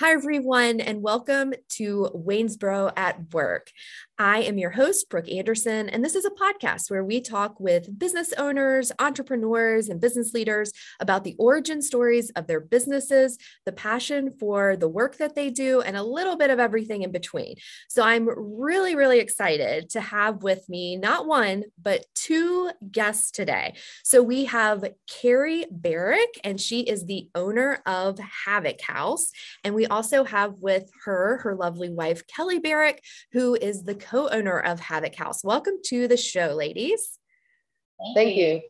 Hi, everyone, and welcome to Waynesboro at Work. I am your host, Brooke Anderson, and this is a podcast where we talk with business owners, entrepreneurs, and business leaders about the origin stories of their businesses, the passion for the work that they do, and a little bit of everything in between. So I'm really, really excited to have with me not one, but two guests today. So we have Carrie Barrick, and she is the owner of Havoc House. And we also have with her her lovely wife, Kelly Barrick, who is the co owner of Havoc House. Welcome to the show, ladies. Thank you.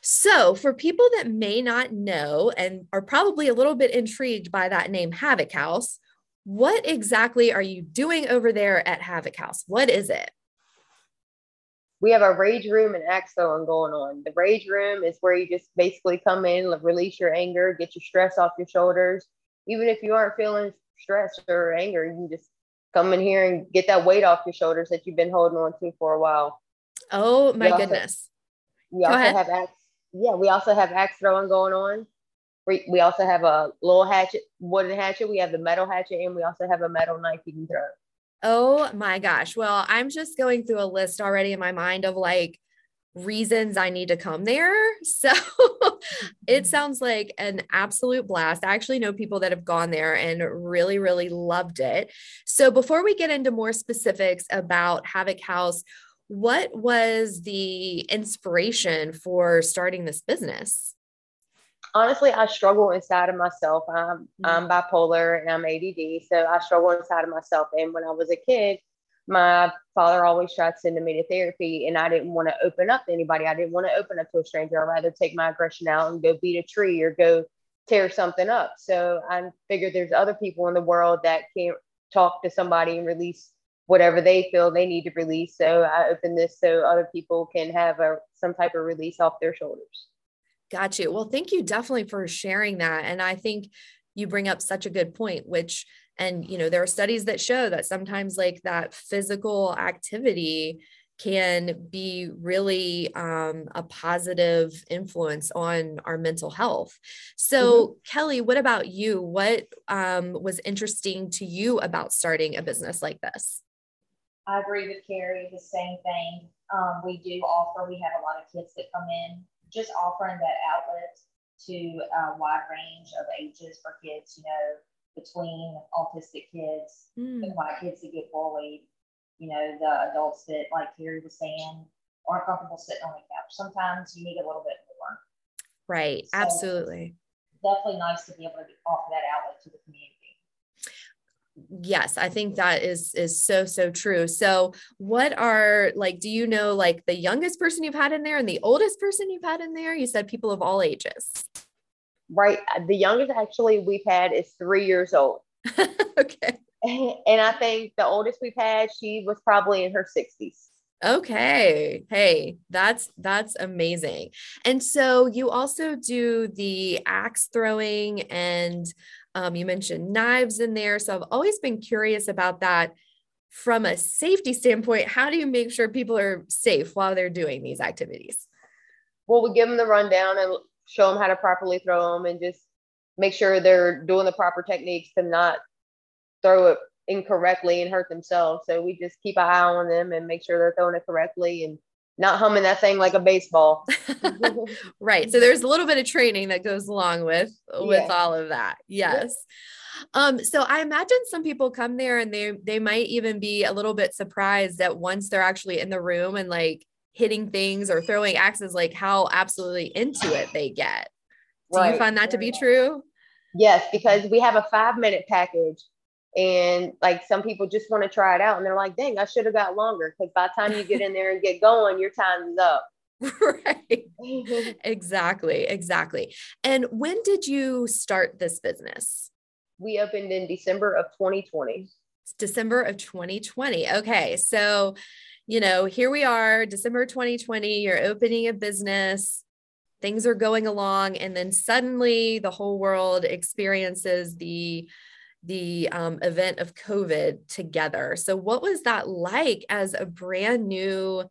So, for people that may not know and are probably a little bit intrigued by that name, Havoc House, what exactly are you doing over there at Havoc House? What is it? We have a rage room and axe throwing going on. The rage room is where you just basically come in, release your anger, get your stress off your shoulders. Even if you aren't feeling stress or anger, you can just come in here and get that weight off your shoulders that you've been holding on to for a while. Oh my we goodness. We Go also ahead. have axe. Yeah, we also have axe throwing going on. We, we also have a little hatchet, wooden hatchet. We have the metal hatchet, and we also have a metal knife you can throw. Oh my gosh. Well, I'm just going through a list already in my mind of like reasons I need to come there. So it mm-hmm. sounds like an absolute blast. I actually know people that have gone there and really, really loved it. So before we get into more specifics about Havoc House, what was the inspiration for starting this business? Honestly, I struggle inside of myself. I'm, mm-hmm. I'm bipolar and I'm ADD. So I struggle inside of myself. And when I was a kid, my father always tried sending me to therapy and I didn't want to open up to anybody. I didn't want to open up to a stranger. I'd rather take my aggression out and go beat a tree or go tear something up. So I figured there's other people in the world that can't talk to somebody and release whatever they feel they need to release. So I opened this so other people can have a some type of release off their shoulders. Got you. Well, thank you definitely for sharing that. And I think you bring up such a good point, which and you know there are studies that show that sometimes like that physical activity can be really um, a positive influence on our mental health. So, mm-hmm. Kelly, what about you? What um, was interesting to you about starting a business like this? I agree with Carrie, the same thing. Um, we do offer, we have a lot of kids that come in, just offering that outlet to a wide range of ages for kids, you know, between autistic kids, mm. the white kids that get bullied, you know, the adults that, like Carrie was saying, aren't comfortable sitting on the couch. Sometimes you need a little bit more. Right. So Absolutely. Definitely nice to be able to offer that outlet to the community yes i think that is is so so true so what are like do you know like the youngest person you've had in there and the oldest person you've had in there you said people of all ages right? The youngest actually we've had is three years old. Okay. And i think the oldest we've had she was probably in her 60s okay. Hey that's that's amazing. And so you also do the axe throwing and um, you mentioned knives in there. So i've always been curious about that from a safety standpoint. How do you make sure people are safe while they're doing these activities? Well we give them the rundown and show them how to properly throw them and just make sure they're doing the proper techniques to not throw it incorrectly and hurt themselves. So we just keep an eye on them and make sure they're throwing it correctly and not humming that thing like a baseball. right. So there's a little bit of training that goes along with with yeah. all of that. Yes. Um, so I imagine some people come there and they they might even be a little bit surprised that once they're actually in the room and like hitting things or throwing axes, like how absolutely into it they get. Do right. you find that to be true? Yes, because we have a five minute package and like some people just want to try it out and they're like, dang, I should have got longer. Because by the time you get in there and get going, your time is up. right. exactly. Exactly. And when did you start this business? We opened in December of 2020. December of 2020. Okay. So you know, here we are, December 2020, you're opening a business, things are going along, and then suddenly the whole world experiences the the um, event of COVID together. So, what was that like as a brand new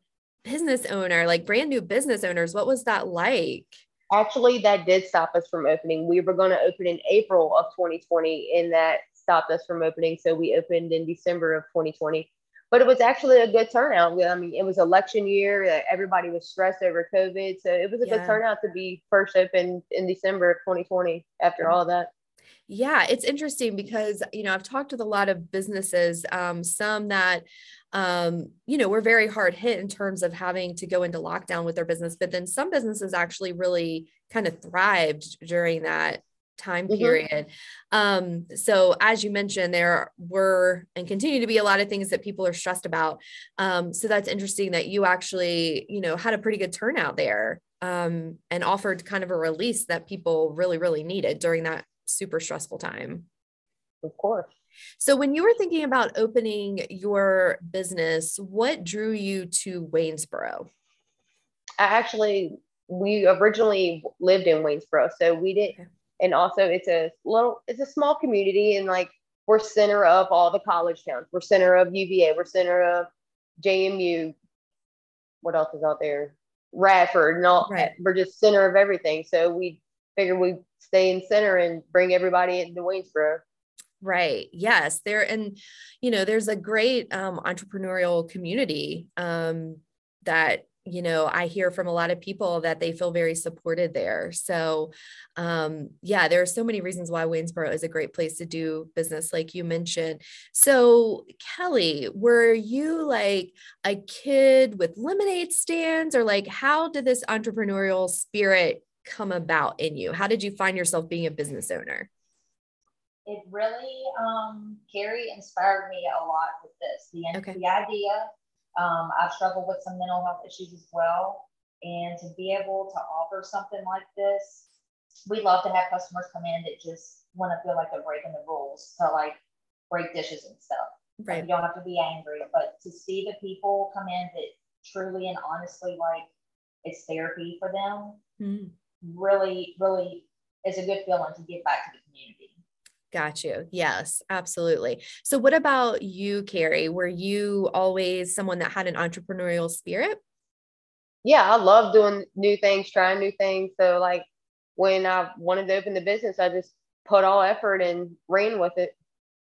business owner, like brand new business owners? What was that like? Actually, that did stop us from opening. We were going to open in April of 2020, and that stopped us from opening. So we opened in December of 2020. But it was actually a good turnout. I mean, it was election year. Everybody was stressed over COVID. So it was a yeah. good turnout to be first open in December of 2020 after all that. Yeah, it's interesting because, you know, I've talked with a lot of businesses, um, some that, um, you know, were very hard hit in terms of having to go into lockdown with their business, but then some businesses actually really kind of thrived during that time mm-hmm. period. Um, so as you mentioned, there were and continue to be a lot of things that people are stressed about. Um, so that's interesting that you actually, you know, had a pretty good turnout there um, and offered kind of a release that people really, really needed during that super stressful time. Of course. So when you were thinking about opening your business, what drew you to Waynesboro? I actually we originally lived in Waynesboro, so we did okay and also it's a little it's a small community and like we're center of all the college towns we're center of uva we're center of jmu what else is out there radford and all right. we're just center of everything so we figured we'd stay in center and bring everybody into waynesboro Right. Yes. There and you know, there's a great um, entrepreneurial community um, that you know i hear from a lot of people that they feel very supported there. So um yeah there are so many reasons why waynesboro is a great place to do business like you mentioned. So kelly were you like a kid with lemonade stands? Or like how did this entrepreneurial spirit come about in you? How did you find yourself being a business owner? It really um carrie inspired me a lot with this. The, okay. the idea um, I've struggled with some mental health issues as well. And to be able to offer something like this, we love to have customers come in that just want to feel like they're breaking the rules to like break dishes and stuff. Right. Like you don't have to be angry, but to see the people come in that truly and honestly like it's therapy for them, mm. really, really is a good feeling to give back to the community. Got you. Yes, absolutely. So, what about you, Carrie? Were you always someone that had an entrepreneurial spirit? Yeah, I love doing new things, trying new things. So, like when I wanted to open the business, I just put all effort and ran with it.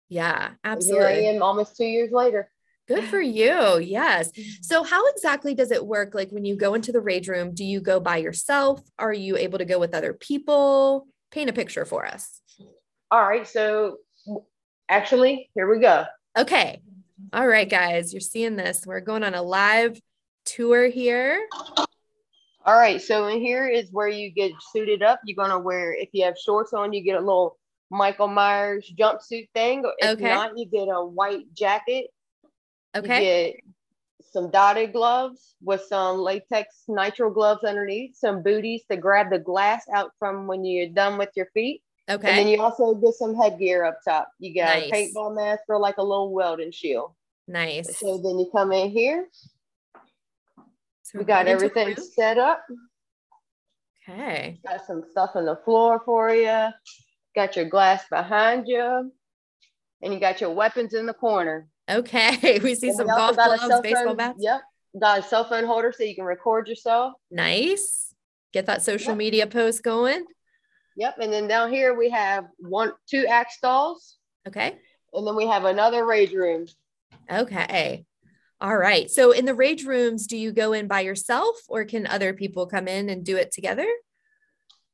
Yeah, absolutely. And here I am almost two years later. Good for you. Yes. Mm-hmm. So, how exactly does it work? Like when you go into the rage room, do you go by yourself? Are you able to go with other people? Paint a picture for us. All right. So actually, here we go. Okay. All right, guys, you're seeing this. We're going on a live tour here. All right. So in here is where you get suited up. You're going to wear, if you have shorts on, you get a little Michael Myers jumpsuit thing. If okay. not, you get a white jacket. Okay. You get some dotted gloves with some latex nitrile gloves underneath, some booties to grab the glass out from when you're done with your feet. Okay. And then you also get some headgear up top. You got nice. a paintball mask or like a little welding shield. Nice. So then you come in here. So we got everything set up. Okay. Got some stuff on the floor for you. Got your glass behind you. And you got your weapons in the corner. Okay. We see and some golf gloves, baseball bats. Yep. Got a cell phone holder so you can record yourself. Nice. Get that social yep. media post going. Yep. And then down here we have one, two axe stalls. Okay. And then we have another rage room. Okay. All right. So in the rage rooms, do you go in by yourself or can other people come in and do it together?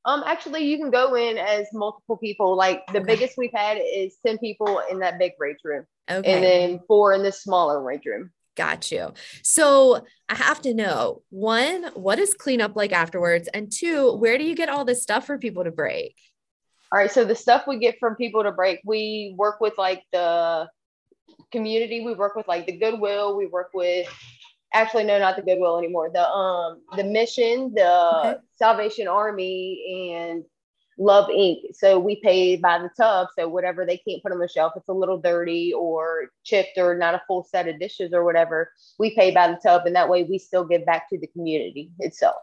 Um, actually, you can go in as multiple people. Like the okay. biggest we've had is 10 people in that big rage room. Okay. And then four in this smaller rage room. Got you. So I have to know one, what is cleanup like afterwards? And two, where do you get all this stuff for people to break? All right. So the stuff we get from people to break, we work with like the community. We work with like the Goodwill. We work with actually no, not the Goodwill anymore. The um the mission, the okay. Salvation Army, and Love Inc. So we pay by the tub. So whatever they can't put on the shelf, it's a little dirty or chipped or not a full set of dishes or whatever, we pay by the tub. And that way we still give back to the community itself.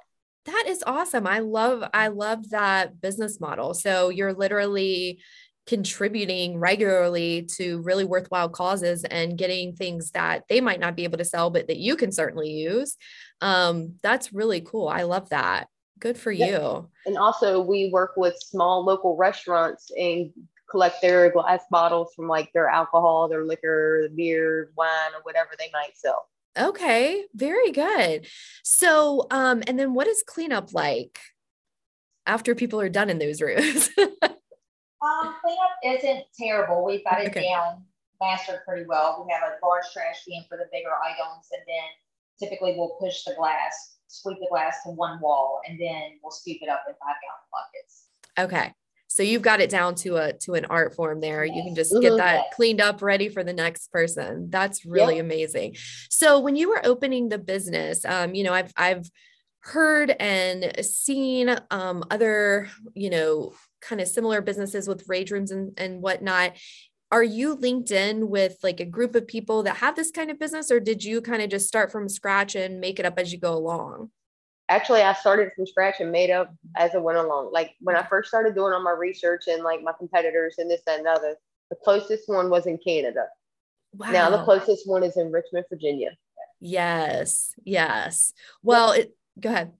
That is awesome. I love, I love that business model. So you're literally contributing regularly to really worthwhile causes and getting things that they might not be able to sell, but that you can certainly use. Um, that's really cool. I love that. Good for you. And also, we work with small local restaurants and collect their glass bottles from like their alcohol, their liquor, beer, wine, or whatever they might sell. Okay, very good. So, um, and then what is cleanup like after people are done in those rooms? um, cleanup isn't terrible. We've got it okay. down mastered pretty well. We have a large trash can for the bigger items, and then typically we'll push the glass, sweep the glass to one wall, and then we'll scoop it up in five gallon buckets. Okay. So you've got it down to a to an art form there. You can just get that cleaned up ready for the next person. That's really yep. amazing. So when you were opening the business, um, you know, I've I've heard and seen um, other, you know, kind of similar businesses with rage rooms and, and whatnot. Are you linked in with like a group of people that have this kind of business, or did you kind of just start from scratch and make it up as you go along? actually I started from scratch and made up as it went along. Like when I first started doing all my research and like my competitors and this, that, and other, the closest one was in Canada. Wow. Now the closest one is in Richmond, Virginia. Yes. Yes. Well, it, go ahead.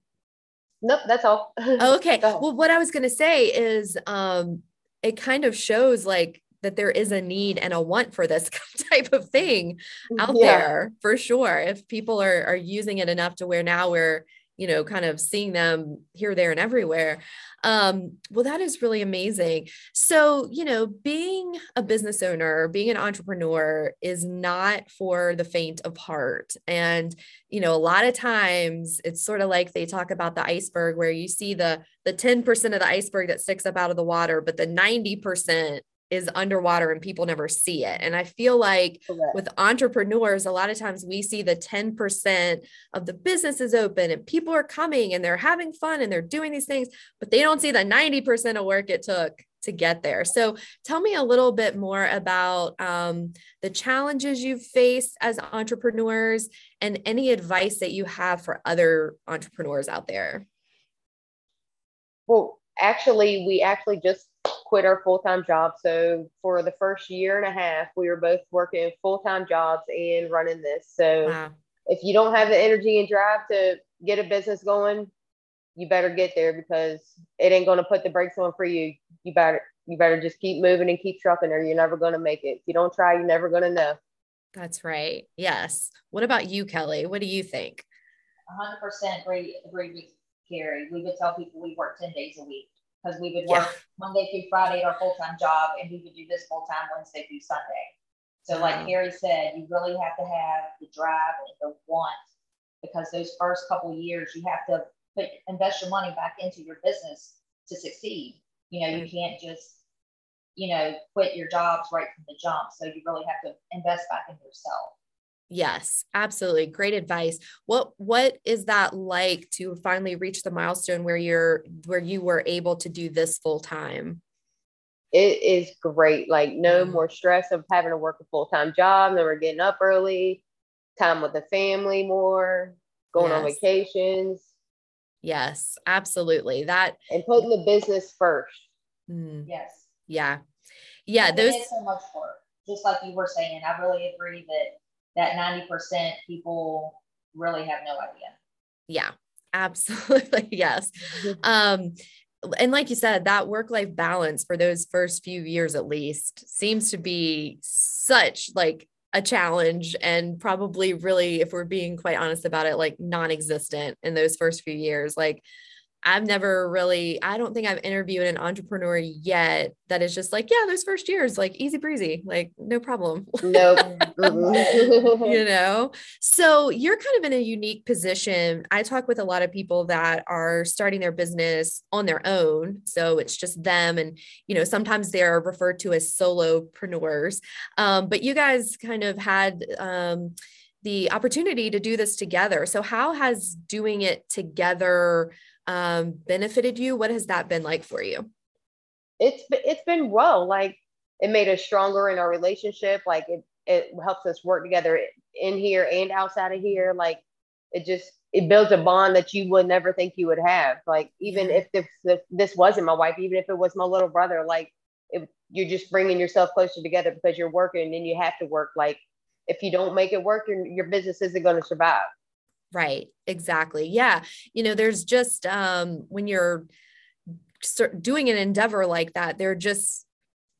Nope, that's all. okay. Well, what I was going to say is um it kind of shows like that there is a need and a want for this type of thing out yeah. there for sure. If people are are using it enough to where now we're you know, kind of seeing them here, there, and everywhere. Um, well, that is really amazing. So, you know, being a business owner, being an entrepreneur is not for the faint of heart. And, you know, a lot of times it's sort of like they talk about the iceberg where you see the the 10% of the iceberg that sticks up out of the water, but the 90% is underwater and people never see it. And I feel like Correct. with entrepreneurs, a lot of times we see the 10% of the business is open and people are coming and they're having fun and they're doing these things, but they don't see the 90% of work it took to get there. So tell me a little bit more about um, the challenges you've faced as entrepreneurs and any advice that you have for other entrepreneurs out there. Well, actually, we actually just quit our full time job. So for the first year and a half, we were both working full time jobs and running this. So wow. if you don't have the energy and drive to get a business going, you better get there because it ain't going to put the brakes on for you. You better you better just keep moving and keep trucking, or you're never going to make it. If you don't try, you're never going to know. That's right. Yes. What about you, Kelly? What do you think? 100% agree, agree with Carrie. We would tell people we work 10 days a week because we would work yeah. Monday through Friday at our full time job, and we would do this full time Wednesday through Sunday. So, like mm-hmm. Said, you really have to have the drive and the want because those first couple years you have to put invest your money back into your business to succeed. You know, you mm-hmm. can't just you know quit your jobs right from the jump. So you really have to invest back in yourself. Yes, absolutely. Great advice. What what is that like to finally reach the milestone where you're where you were able to do this full time? It is great. Like no mm more stress of having to work a full-time job, never getting up early, time with the family more, going yes. on vacations. Yes, absolutely. That and putting the business first. Mm. Yes. Yeah. Yeah, those so much work. Just like you were saying, I really agree that that 90% people really have no idea. Yeah, absolutely. yes. Mm-hmm. Um, and like you said, that work life balance for those first few years at least seems to be such like a challenge and probably really, if we're being quite honest about it, like non existent in those first few years. Like, I've never really, I don't think I've interviewed an entrepreneur yet that is just like, yeah, those first years, like easy breezy, like no problem. Nope. you know? So you're kind of in a unique position. I talk with a lot of people that are starting their business on their own. So it's just them. And, you know, sometimes they're referred to as solopreneurs. Um, but you guys kind of had, um, the opportunity to do this together. So, how has doing it together um, benefited you? What has that been like for you? It's it's been well. Like it made us stronger in our relationship. Like it it helps us work together in here and outside of here. Like it just it builds a bond that you would never think you would have. Like even if this if this wasn't my wife, even if it was my little brother, like it, you're just bringing yourself closer together because you're working and you have to work. Like if you don't make it work, your your business isn't going to survive. Right. Exactly. Yeah. You know, there's just um when you're doing an endeavor like that, there are just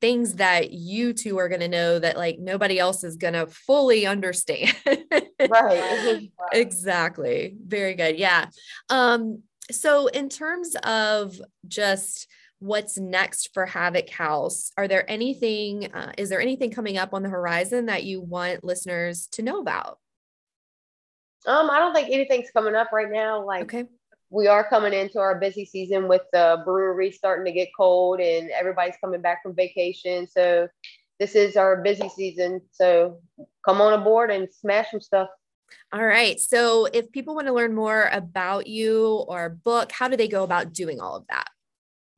things that you two are going to know that like nobody else is going to fully understand. right. exactly. Very good. Yeah. Um, so in terms of just what's next for Havoc House, are there anything, uh, is there anything coming up on the horizon that you want listeners to know about? Um, I don't think anything's coming up right now. Like, okay. We are coming into our busy season with the brewery starting to get cold and everybody's coming back from vacation. So this is our busy season. So come on aboard and smash some stuff. All right. So if people want to learn more about you or book, how do they go about doing all of that?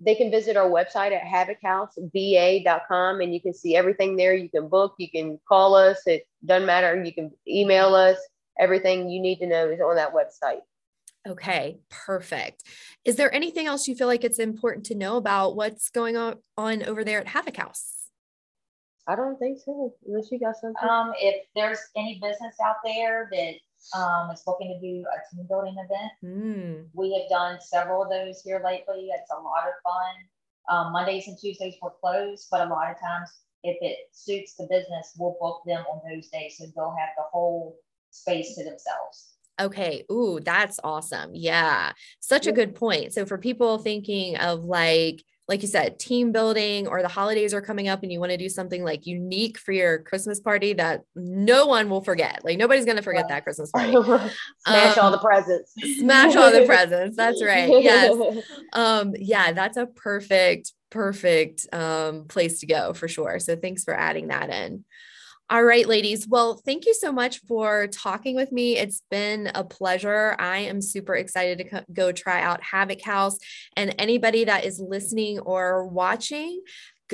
They can visit our website at havochouseva.com and you can see everything there. You can book, you can call us. It doesn't matter. You can email us everything you need to know is on that website. Okay, perfect. Is there anything else you feel like it's important to know about what's going on, on over there at Havoc House? I don't think so, unless you got something. Um, if there's any business out there that um, is looking to do a team building event, mm. we have done several of those here lately. It's a lot of fun. Um, Mondays and Tuesdays were closed, but a lot of times, if it suits the business, we'll book them on those days so they'll have the whole space to themselves. Okay. Ooh, that's awesome. Yeah. Such a good point. So for people thinking of like, like you said, team building or the holidays are coming up and you want to do something like unique for your Christmas party that no one will forget. Like nobody's going to forget that Christmas party. smash um, all the presents. smash all the presents. That's right. Yes. Um, yeah, that's a perfect, perfect um, place to go for sure. So thanks for adding that in. All right, ladies. Well, thank you so much for talking with me. It's been a pleasure. I am super excited to co- go try out Havoc House. And anybody that is listening or watching,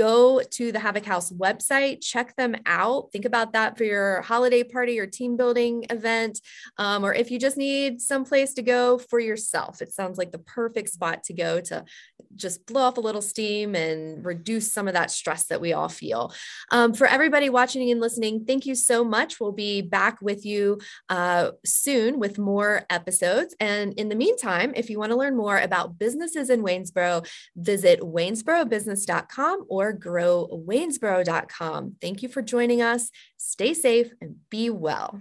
go to the Havoc House website, check them out. Think about that for your holiday party or team building event, um, or if you just need some place to go for yourself. It sounds like the perfect spot to go to just blow off a little steam and reduce some of that stress that we all feel. Um, for everybody watching and listening, thank you so much. We'll be back with you uh, soon with more episodes. And in the meantime, if you want to learn more about businesses in Waynesboro, visit waynesborobusiness.com or or growwaynesboro.com. Thank you for joining us. Stay safe and be well.